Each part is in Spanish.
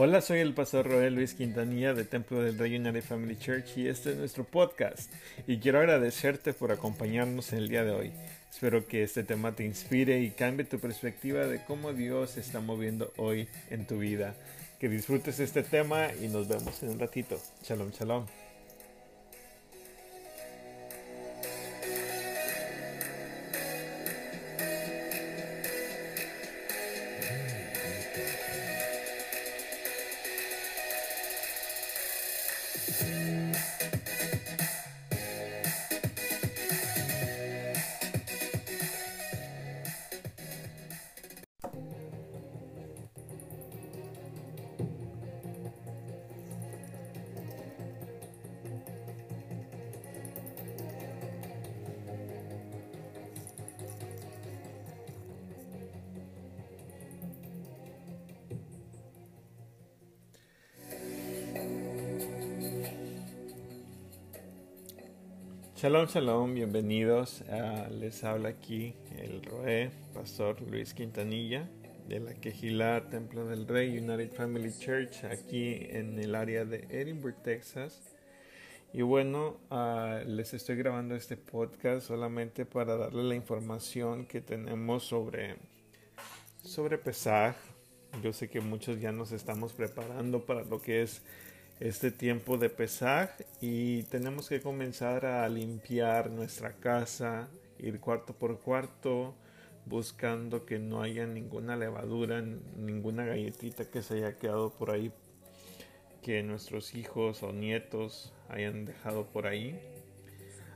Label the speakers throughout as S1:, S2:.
S1: Hola, soy el pastor Roel Luis Quintanilla de Templo del Rey United Family Church y este es nuestro podcast. Y quiero agradecerte por acompañarnos en el día de hoy. Espero que este tema te inspire y cambie tu perspectiva de cómo Dios se está moviendo hoy en tu vida. Que disfrutes este tema y nos vemos en un ratito. Shalom, shalom. Yeah. Shalom, shalom, bienvenidos. les habla aquí el Roé, Pastor Luis Quintanilla de la Quejilá Templo del Rey United Family Church aquí en el área de Edinburgh, Texas. Y bueno, ah, les estoy grabando este podcast solamente para darle la información que tenemos sobre, sobre Pesaj. Yo sé que muchos ya nos estamos preparando para lo que es este tiempo de pesar y tenemos que comenzar a limpiar nuestra casa, ir cuarto por cuarto, buscando que no haya ninguna levadura, ninguna galletita que se haya quedado por ahí, que nuestros hijos o nietos hayan dejado por ahí.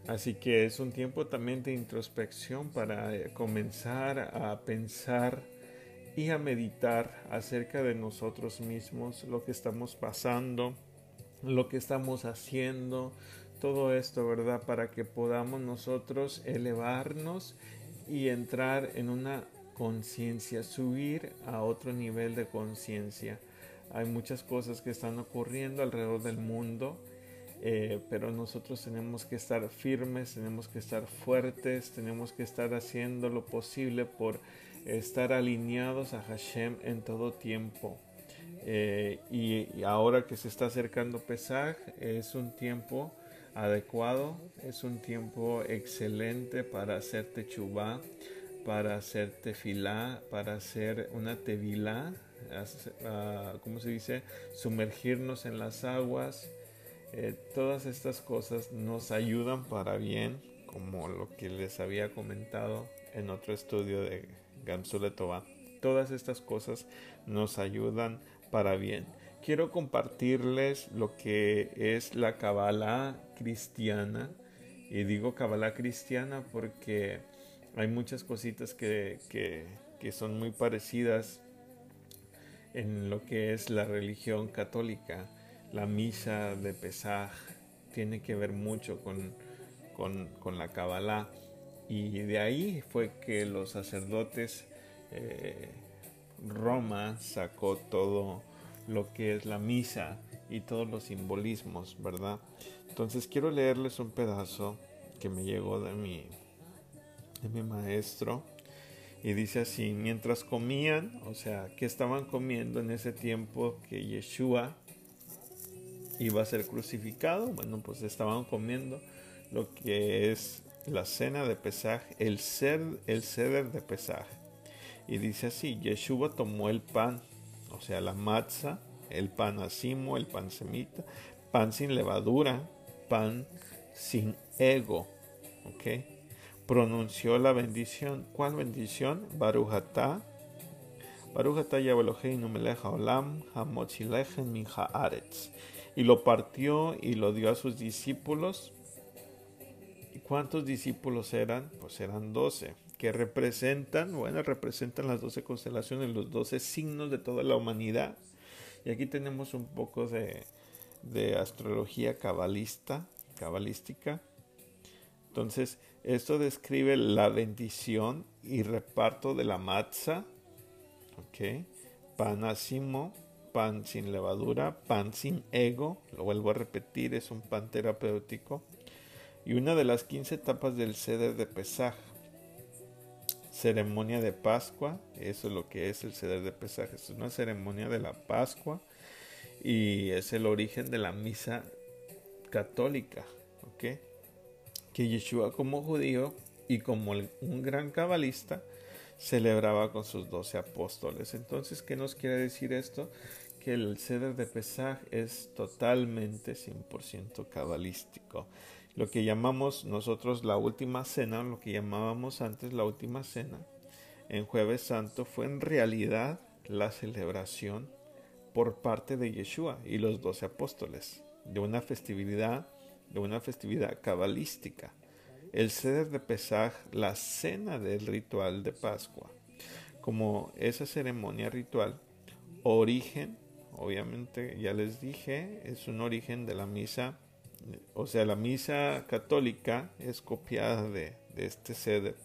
S1: Así que es un tiempo también de introspección para eh, comenzar a pensar y a meditar acerca de nosotros mismos, lo que estamos pasando, lo que estamos haciendo, todo esto, ¿verdad? Para que podamos nosotros elevarnos y entrar en una conciencia, subir a otro nivel de conciencia. Hay muchas cosas que están ocurriendo alrededor del mundo, eh, pero nosotros tenemos que estar firmes, tenemos que estar fuertes, tenemos que estar haciendo lo posible por estar alineados a Hashem en todo tiempo. Eh, y, ahora que se está acercando Pesaj es un tiempo adecuado, es un tiempo excelente para hacer techubá, para hacer tefilá, para hacer una tevilá, uh, ¿cómo se dice? Sumergirnos en las aguas. Eh, todas estas cosas nos ayudan para bien, como lo que les había comentado en otro estudio de Gamsule Todas estas cosas nos ayudan para bien. Quiero compartirles lo que es la Kabbalah cristiana. Y digo Kabbalah cristiana porque hay muchas cositas que, que, son muy parecidas en lo que es la religión católica. La misa de Pesaj tiene que ver mucho con, con, la Kabbalah. Y de ahí fue que los sacerdotes eh, Roma sacó todo lo que es la misa y todos los simbolismos, ¿verdad? Entonces quiero leerles un pedazo que me llegó de mi, de mi maestro y dice así, mientras comían, o sea, ¿qué estaban comiendo en ese tiempo que Yeshua iba a ser crucificado? Bueno, pues estaban comiendo lo que es la cena de Pesaj, el, el ceder de Pesaj. Y dice así, Yeshua tomó el pan, o sea, la matza, el pan asimo, el pan semita, pan sin levadura, pan sin ego, ¿ok? Pronunció la bendición. ¿Cuál bendición? Barujata. Barujata Yabeloheinu melech olam hamotzilechen min haaretz. Y lo partió y lo dio a sus discípulos. ¿Y cuántos discípulos eran? Pues eran doce que representan, bueno, representan las doce constelaciones, los doce signos de toda la humanidad. Y aquí tenemos un poco de, astrología cabalista, cabalística. Entonces, esto describe la bendición y reparto de la matza, ¿ok? Pan asimo, pan sin levadura, pan sin ego, lo vuelvo a repetir, es un pan terapéutico. Y una de las 15 etapas del ceder de Pesaj, ceremonia de Pascua, eso es lo que es el ceder de Pesaj, es una ceremonia de la Pascua y es el origen de la misa católica, ¿ok? Que Yeshua como judío y como un gran cabalista celebraba con sus doce apóstoles. Entonces, ¿qué nos quiere decir esto? Que el ceder de Pesaj es totalmente 100% cabalístico lo que llamamos nosotros la última cena, lo que llamábamos antes la última cena, en jueves santo fue en realidad la celebración por parte de Yeshua y los doce apóstoles de una festividad, de una festividad cabalística. El ceder de Pesaj, la cena del ritual de Pascua, como esa ceremonia ritual, origen, obviamente ya les dije, es un origen de la misa o sea, la misa católica es copiada de, este ceder.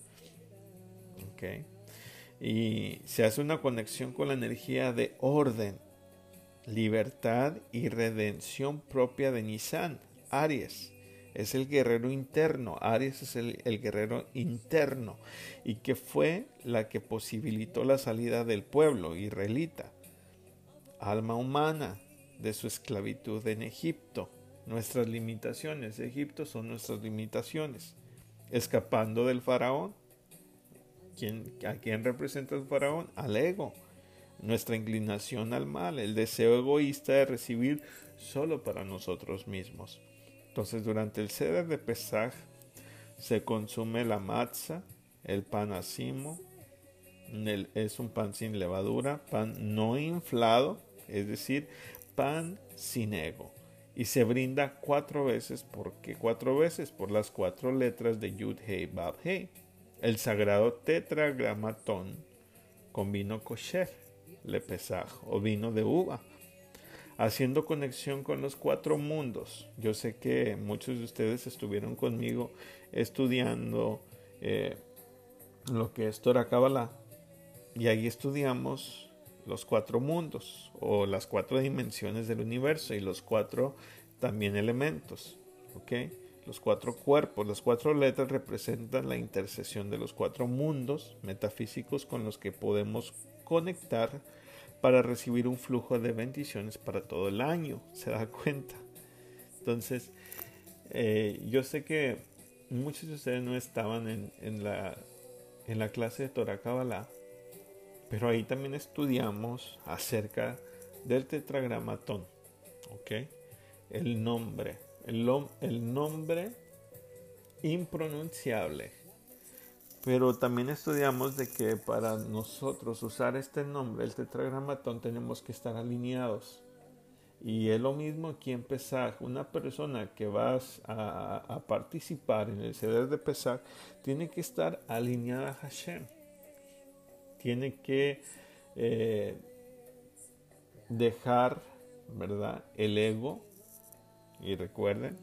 S1: Y se hace una conexión con la energía de orden, libertad y redención propia de Nisan, Aries. Es el guerrero interno, Aries es el, el guerrero interno y que fue la que posibilitó la salida del pueblo israelita, alma humana de su esclavitud en Egipto nuestras limitaciones. Egipto son nuestras limitaciones. Escapando del faraón. ¿A quién representa el faraón? Al ego. Nuestra inclinación al mal, el deseo egoísta de recibir solo para nosotros mismos. Entonces, durante el ceder de Pesaj se consume la matza, el pan asimo, es un pan sin levadura, pan no inflado, es decir, pan sin ego y se brinda cuatro veces. ¿Por qué cuatro veces? Por las cuatro letras de Yud Hei Bab Hei. El sagrado tetragramatón con vino kosher, lepesaj o vino de uva, haciendo conexión con los cuatro mundos. Yo sé que muchos de ustedes estuvieron conmigo estudiando eh, lo que es Torah Kabbalah y ahí estudiamos los cuatro mundos o las cuatro dimensiones del universo y los cuatro también elementos. ¿ok? Los cuatro cuerpos, las cuatro letras representan la intercesión de los cuatro mundos metafísicos con los que podemos conectar para recibir un flujo de bendiciones para todo el año. ¿Se da cuenta? Entonces, eh, yo sé que muchos de ustedes no estaban en, la, en la clase de Torah Kabbalah pero ahí también estudiamos acerca del tetragramatón. ¿Ok? El nombre. El, nombre impronunciable. Pero también estudiamos de que para nosotros usar este nombre, el tetragramatón, tenemos que estar alineados. Y es lo mismo aquí en Pesach. Una persona que va a, a participar en el ceder de Pesach tiene que estar alineada a Hashem tiene que eh, dejar, ¿verdad? El ego. Y recuerden,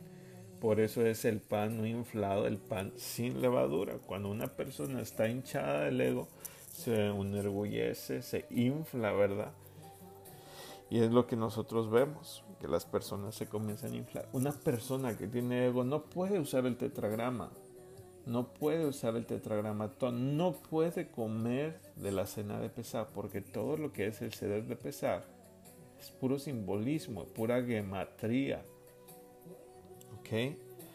S1: por eso es el pan no inflado, el pan sin levadura. Cuando una persona está hinchada del ego, se enorgullece, se infla, ¿verdad? Y es lo que nosotros vemos, que las personas se comienzan a inflar. Una persona que tiene ego no puede usar el tetragrama, no puede usar el tetragramatón, no puede comer de la cena de pesar, porque todo lo que es el ceder de pesar es puro simbolismo, pura gematría. ¿Ok?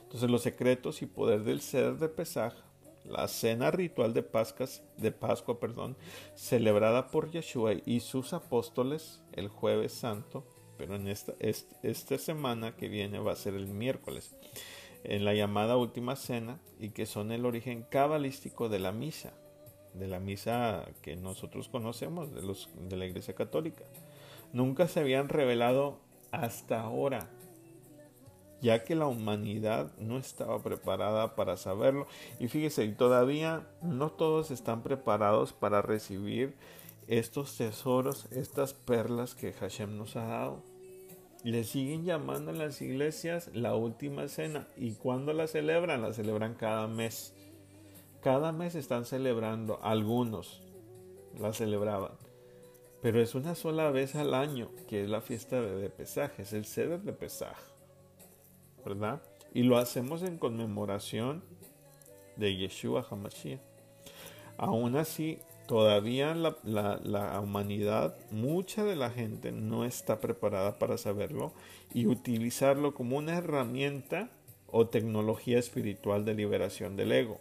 S1: Entonces los secretos y poder del ceder de pesar, la cena ritual de, Pascas, de Pascua, perdón, celebrada por Yeshua y sus apóstoles el jueves santo, pero en esta, esta semana que viene va a ser el miércoles en la llamada última cena y que son el origen cabalístico de la misa, de la misa que nosotros conocemos de, la Iglesia Católica. Nunca se habían revelado hasta ahora, ya que la humanidad no estaba preparada para saberlo. Y fíjese, todavía no todos están preparados para recibir estos tesoros, estas perlas que Hashem nos ha dado. Le siguen llamando en las iglesias la última cena. ¿Y cuando la celebran? La celebran cada mes. Cada mes están celebrando, algunos la celebraban. Pero es una sola vez al año que es la fiesta de, pesaje, es el ceder de pesaje. ¿Verdad? Y lo hacemos en conmemoración de Yeshua HaMashiach. Aún así, todavía la, la, humanidad, mucha de la gente no está preparada para saberlo y utilizarlo como una herramienta o tecnología espiritual de liberación del ego.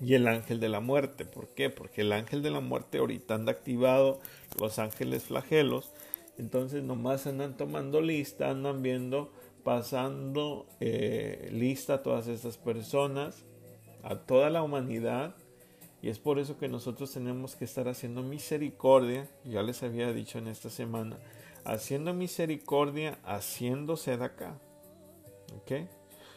S1: Y el ángel de la muerte, ¿por qué? Porque el ángel de la muerte ahorita anda activado, los ángeles flagelos, entonces nomás andan tomando lista, andan viendo, pasando eh, lista a todas estas personas, a toda la humanidad, y es por eso que nosotros tenemos que estar haciendo misericordia, ya les había dicho en esta semana, haciendo misericordia, haciéndose de acá.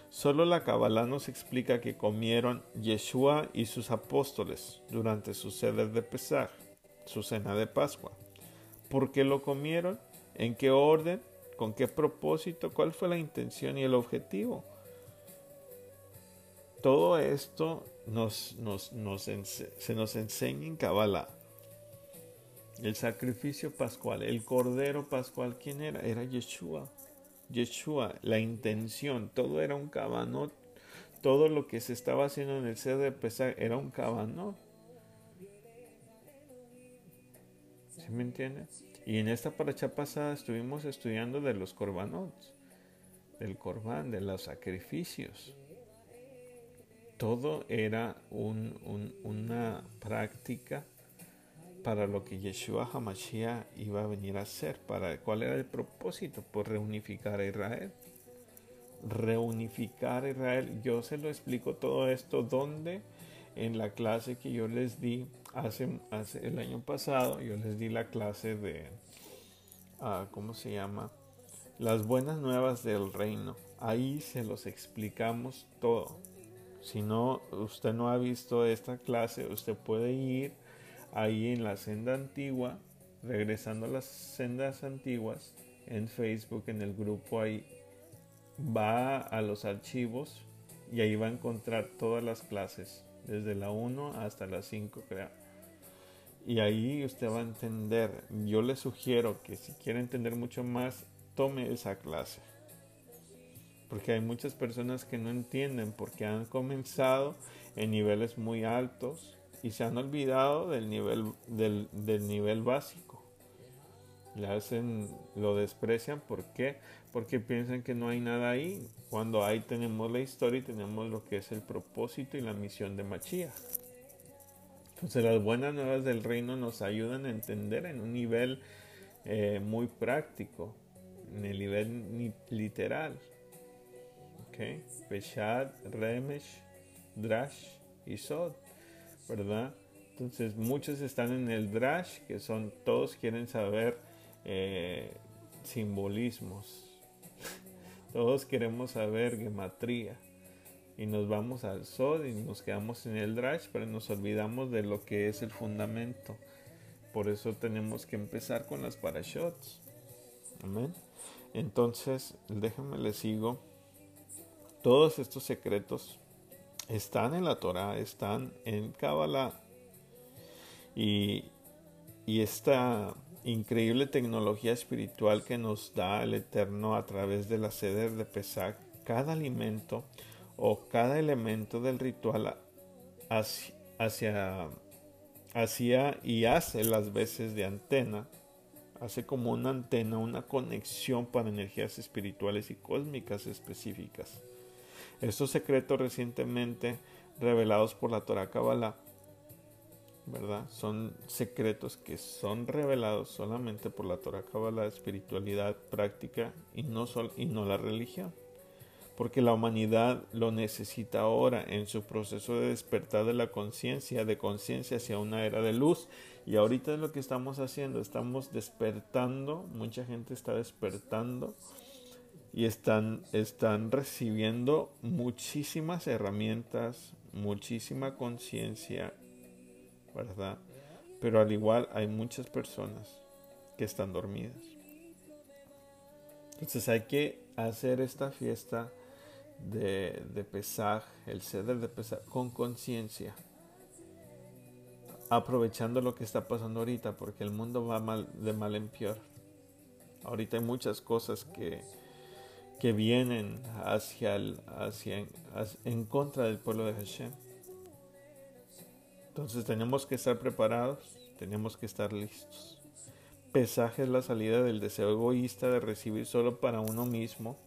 S1: Solo la Kabbalah nos explica que comieron Yeshua y sus apóstoles durante su sede de Pesaj, su cena de Pascua. ¿Por qué lo comieron? ¿En qué orden? ¿Con qué propósito? ¿Cuál fue la intención y el objetivo? Todo esto nos, se nos enseña en Kabbalah. El sacrificio pascual, el cordero pascual, ¿quién era? Era Yeshua. Yeshua, la intención, todo era un cabanot. Todo lo que se estaba haciendo en el sede de Pesach era un cabanot. ¿Sí me entiende? Y en esta paracha pasada estuvimos estudiando de los corbanots, del corbán, de los sacrificios. Todo era una práctica para lo que Yeshua Hamashiach iba a venir a hacer. Para, ¿Cuál era el propósito? Por reunificar a Israel. Reunificar a Israel. Yo se lo explico todo esto donde en la clase que yo les di hace, el año pasado, yo les di la clase de, uh, ¿cómo se llama? Las buenas nuevas del reino. Ahí se los explicamos todo. Si no, usted no ha visto esta clase, usted puede ir ahí en la senda antigua, regresando a las sendas antiguas, en Facebook, en el grupo ahí, va a los archivos y ahí va a encontrar todas las clases, desde la 1 hasta la 5, creo. Y ahí usted va a entender. Yo le sugiero que si quiere entender mucho más, tome esa clase porque hay muchas personas que no entienden porque han comenzado en niveles muy altos y se han olvidado del nivel, del, nivel básico. Le hacen, lo desprecian, ¿por qué? Porque piensan que no hay nada ahí, cuando ahí tenemos la historia y tenemos lo que es el propósito y la misión de Machía. Entonces las buenas nuevas del reino nos ayudan a entender en un nivel eh, muy práctico, en el nivel literal. ¿Ok? Peshad, Remesh, Drash y Sod, ¿verdad? Entonces muchos están en el Drash, que son, todos quieren saber eh, simbolismos. todos queremos saber gematría. Y nos vamos al Sod y nos quedamos en el Drash, pero nos olvidamos de lo que es el fundamento. Por eso tenemos que empezar con las parashots. Amén. Entonces, déjenme les sigo todos estos secretos están en la Torah, están en Kabbalah. Y, esta increíble tecnología espiritual que nos da el Eterno a través de la sede de Pesach, cada alimento o cada elemento del ritual hacia y hace las veces de antena, hace como una antena, una conexión para energías espirituales y cósmicas específicas. Estos secretos recientemente revelados por la Torah Kabbalah, ¿verdad? Son secretos que son revelados solamente por la Torah Kabbalah, espiritualidad práctica y no, sol, y no la religión. Porque la humanidad lo necesita ahora en su proceso de despertar de la conciencia, de conciencia hacia una era de luz. Y ahorita es lo que estamos haciendo, estamos despertando, mucha gente está despertando y están, están recibiendo muchísimas herramientas, muchísima conciencia, ¿verdad? Pero al igual hay muchas personas que están dormidas. Entonces hay que hacer esta fiesta de, de Pesaj, el ceder de Pesaj, con conciencia. Aprovechando lo que está pasando ahorita, porque el mundo va mal, de mal en peor. Ahorita hay muchas cosas que, que vienen hacia, el, hacia, en contra del pueblo de Hashem. Entonces tenemos que estar preparados, tenemos que estar listos. Pesaje es la salida del deseo egoísta de recibir solo para uno mismo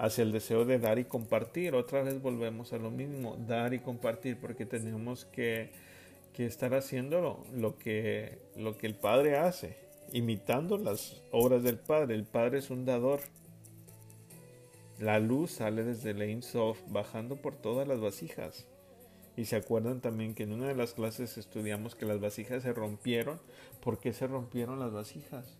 S1: hacia el deseo de dar y compartir. Otra vez volvemos a lo mismo, dar y compartir, porque tenemos que, que estar haciendo lo, que, lo que el Padre hace, imitando las obras del Padre. El Padre es un dador. La luz sale desde el Sof bajando por todas las vasijas. Y se acuerdan también que en una de las clases estudiamos que las vasijas se rompieron. ¿Por qué se rompieron las vasijas?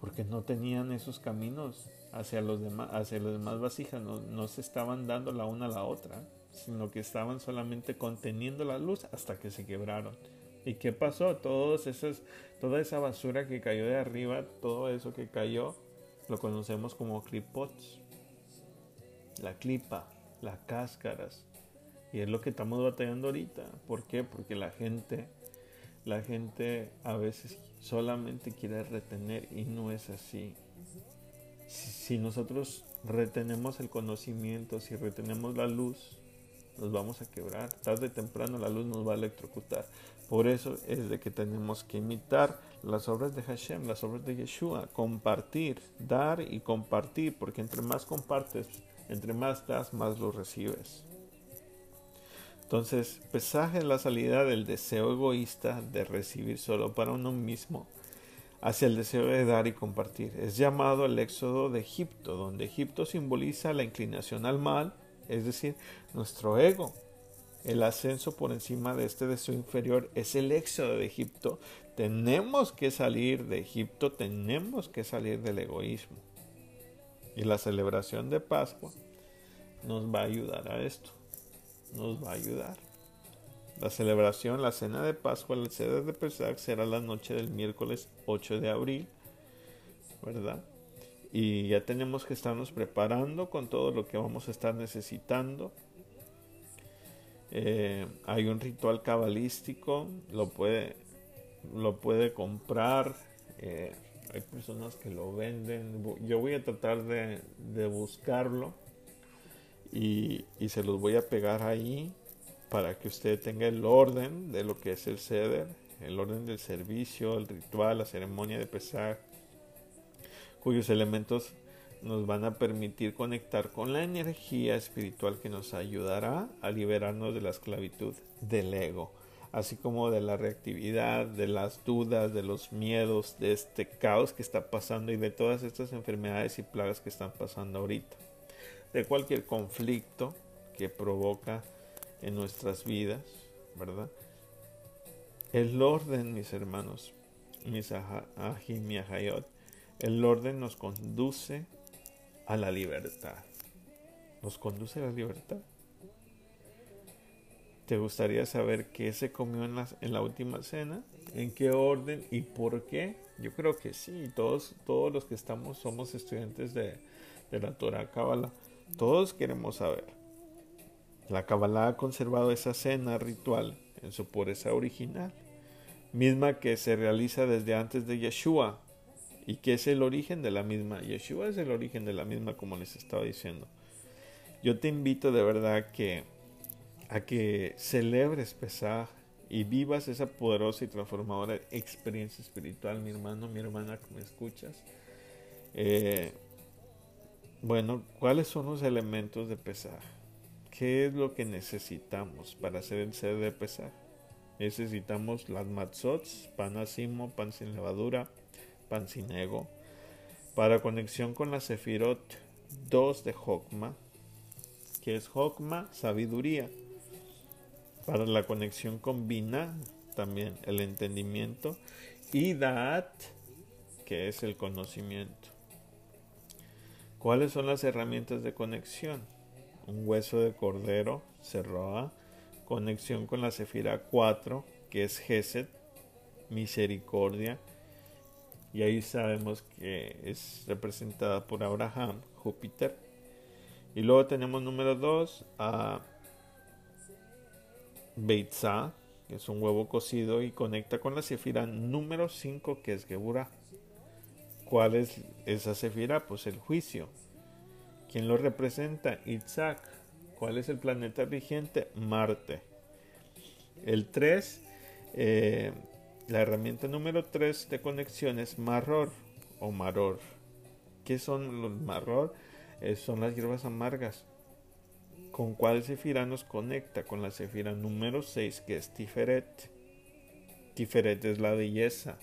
S1: Porque no tenían esos caminos hacia los demás, hacia las demás vasijas, no, se estaban dando la una a la otra, sino que estaban solamente conteniendo la luz hasta que se quebraron. ¿Y qué pasó? Todos esos, toda esa basura que cayó de arriba, todo eso que cayó, lo conocemos como clipots. La clipa, las cáscaras. Y es lo que estamos batallando ahorita. ¿Por qué? Porque la gente, la gente a veces solamente quiere retener y no es así si nosotros retenemos el conocimiento, si retenemos la luz, nos vamos a quebrar. Tarde o temprano la luz nos va a electrocutar. Por eso es de que tenemos que imitar las obras de Hashem, las obras de Yeshua, compartir, dar y compartir, porque entre más compartes, entre más das, más lo recibes. Entonces, pesaje es la salida del deseo egoísta de recibir solo para uno mismo hacia el deseo de dar y compartir. Es llamado el éxodo de Egipto, donde Egipto simboliza la inclinación al mal, es decir, nuestro ego. El ascenso por encima de este deseo inferior es el éxodo de Egipto. Tenemos que salir de Egipto, tenemos que salir del egoísmo. Y la celebración de Pascua nos va a ayudar a esto. Nos va a ayudar. La celebración, la cena de Pascua, el ceder de Pesach será la noche del miércoles 8 de abril, ¿verdad? Y ya tenemos que estarnos preparando con todo lo que vamos a estar necesitando. Eh, hay un ritual cabalístico, lo puede, lo puede comprar. Eh, hay personas que lo venden. Yo voy a tratar de, buscarlo y, y se los voy a pegar ahí para que usted tenga el orden de lo que es el ceder, el orden del servicio, el ritual, la ceremonia de pesar, cuyos elementos nos van a permitir conectar con la energía espiritual que nos ayudará a liberarnos de la esclavitud del ego, así como de la reactividad, de las dudas, de los miedos, de este caos que está pasando y de todas estas enfermedades y plagas que están pasando ahorita, de cualquier conflicto que provoca en nuestras vidas, ¿verdad? El orden, mis hermanos, mis ajimiahayot, el orden nos conduce a la libertad. Nos conduce a la libertad. ¿Te gustaría saber qué se comió en la, en la última cena? ¿En qué orden y por qué? Yo creo que sí. Todos, todos los que estamos somos estudiantes de, de la Torah Kabbalah. Todos queremos saber. La Kabbalah ha conservado esa cena ritual en su pureza original, misma que se realiza desde antes de Yeshua y que es el origen de la misma. Yeshua es el origen de la misma, como les estaba diciendo. Yo te invito de verdad que a que celebres Pesaj y vivas esa poderosa y transformadora experiencia espiritual, mi hermano, mi hermana, que me escuchas. Eh, bueno, ¿cuáles son los elementos de Pesaj? ¿Qué es lo que necesitamos para hacer el sed de pesar? Necesitamos las matzots, pan asimo, pan sin levadura, pan sin ego. Para conexión con la sefirot 2 de Hokma, que es Hokma, sabiduría. Para la conexión con Bina, también el entendimiento. Y Daat, que es el conocimiento. ¿Cuáles son las herramientas de conexión? un hueso de cordero, cerroa, conexión con la Sefira 4, que es Gesed, misericordia, y ahí sabemos que es representada por Abraham, Júpiter. Y luego tenemos número 2 a Beitzah, que es un huevo cocido y conecta con la Sefira número 5, que es Geburah. ¿Cuál es esa Sefira? Pues el juicio. ¿Quién lo representa? Isaac. ¿Cuál es el planeta vigente? Marte. El 3, eh, la herramienta número 3 de conexión es marror o maror. ¿Qué son los marror? Eh, son las hierbas amargas. ¿Con cuál sefira nos conecta? Con la sefira número 6 que es Tiferet. Tiferet es la belleza.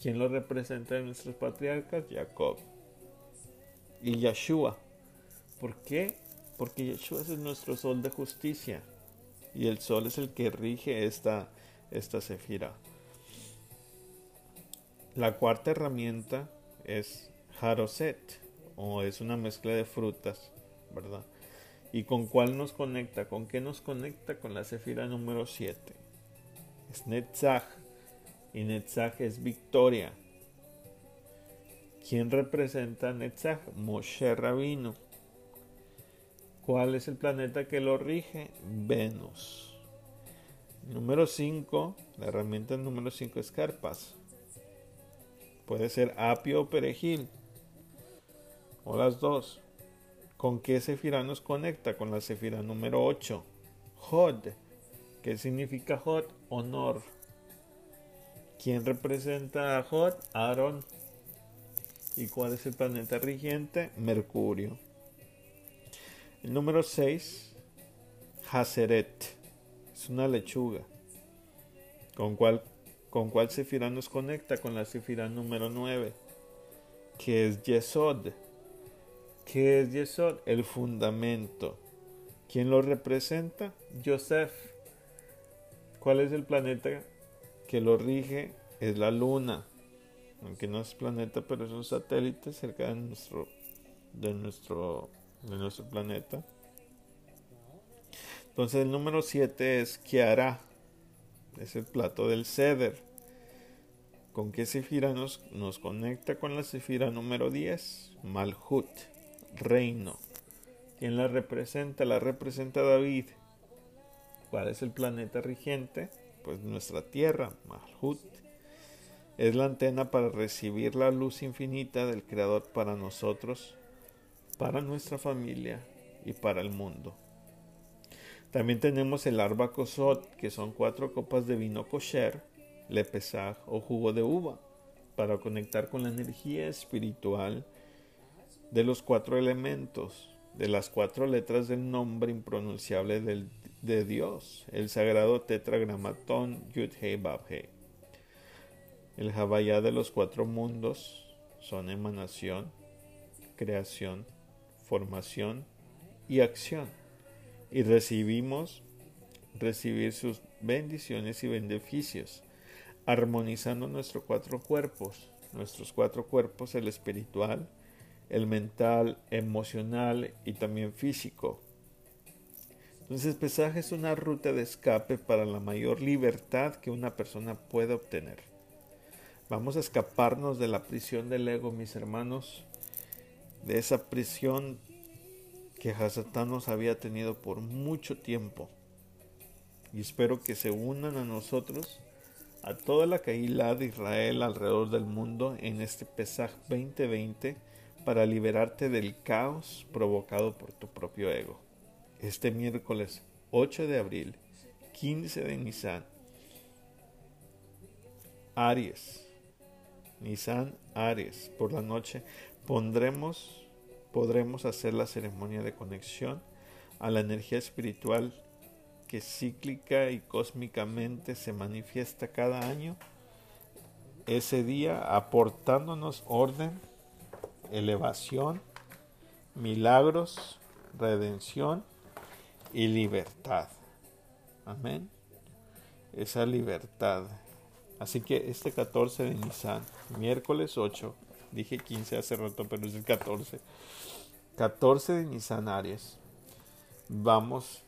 S1: ¿Quién lo representa en nuestros patriarcas? Jacob. Y Yeshua. ¿Por qué? Porque Yeshua es nuestro sol de justicia. Y el sol es el que rige esta, esta. La cuarta herramienta es Haroset, o es una mezcla de frutas, ¿verdad? ¿Y con cuál nos conecta? ¿Con qué nos conecta? Con la sefira número 7. Es Netzach. Y Netzach es victoria. ¿Quién representa a Netzach? Moshe Rabino. ¿Cuál es el planeta que lo rige? Venus. Número 5. La herramienta número 5 es Carpas. Puede ser apio o perejil. O las dos. ¿Con qué sefira nos conecta? Con la sefira número 8. Hod. ¿Qué significa Hod? Honor. ¿Quién representa a Hod? Aaron. ¿Y cuál es el planeta rigiente? Mercurio. El número 6. Haseret. Es una lechuga. ¿Con cuál, con cuál sefira nos conecta? Con la sefira número 9. Que es Yesod. ¿Qué es Yesod? El fundamento. ¿Quién lo representa? Joseph. ¿Cuál es el planeta que lo rige? Es la luna. Aunque no es planeta, pero es un satélite cerca de nuestro, de nuestro, de nuestro planeta. Entonces el número 7 es Kiara. Es el plato del ceder. ¿Con qué sefira nos, nos conecta con la sefira número 10? Malhut reino. ¿Quién la representa? La representa David. ¿Cuál es el planeta rigente? Pues nuestra Tierra, Malhut. Es la antena para recibir la luz infinita del Creador para nosotros, para nuestra familia y para el mundo. También tenemos el Arba Kosot, que son cuatro copas de vino kosher, lepesaj o jugo de uva, para conectar con la energía espiritual de los cuatro elementos, de las cuatro letras del nombre impronunciable de Dios, el sagrado tetragramatón Yud Hei Bab El Jabayá de los cuatro mundos son emanación, creación, formación y acción. Y recibimos recibir sus bendiciones y beneficios, armonizando nuestros cuatro cuerpos, nuestros cuatro cuerpos, el espiritual, el mental, emocional y también físico. Entonces, pesaje es una ruta de escape para la mayor libertad que una persona puede obtener. Vamos a escaparnos de la prisión del ego, mis hermanos, de esa prisión que Hasatán nos había tenido por mucho tiempo. Y espero que se unan a nosotros, a toda la Caíla de Israel alrededor del mundo en este Pesaj 2020 para liberarte del caos provocado por tu propio ego. Este miércoles 8 de abril, 15 de Nisan, Aries, Nisan Aries, por la noche pondremos, podremos hacer la ceremonia de conexión a la energía espiritual que cíclica y cósmicamente se manifiesta cada año, ese día aportándonos orden elevación, milagros, redención y libertad. Amén. Esa libertad. Así que este 14 de Nisan, miércoles 8, dije 15 hace rato, pero es el 14. 14 de Nisan Aries. Vamos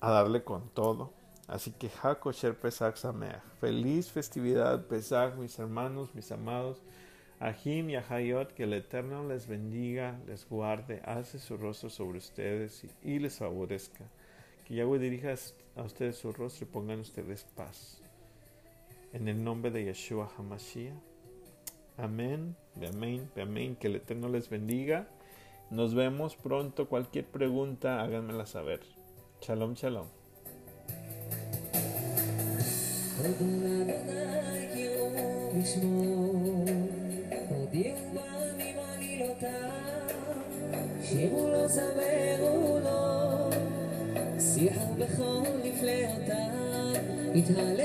S1: a darle con todo. Así que Hakosher Pesach Sameach. Feliz festividad Pesach, mis hermanos, mis amados. Ahim y Ahayot, que el Eterno les bendiga, les guarde, hace su rostro sobre ustedes y, les favorezca. Que Yahweh dirija a ustedes su rostro y pongan ustedes paz. En el nombre de Yeshua HaMashiach. Amén, amén, amén. Que el Eterno les bendiga. Nos vemos pronto. Cualquier pregunta, háganmela saber. Shalom, shalom.
S2: הודו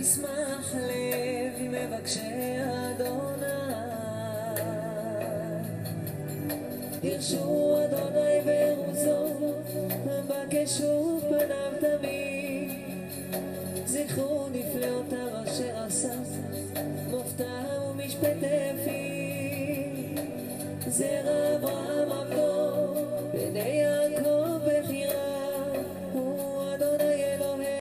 S2: ישמח לב מבקשי אדוני, ירשו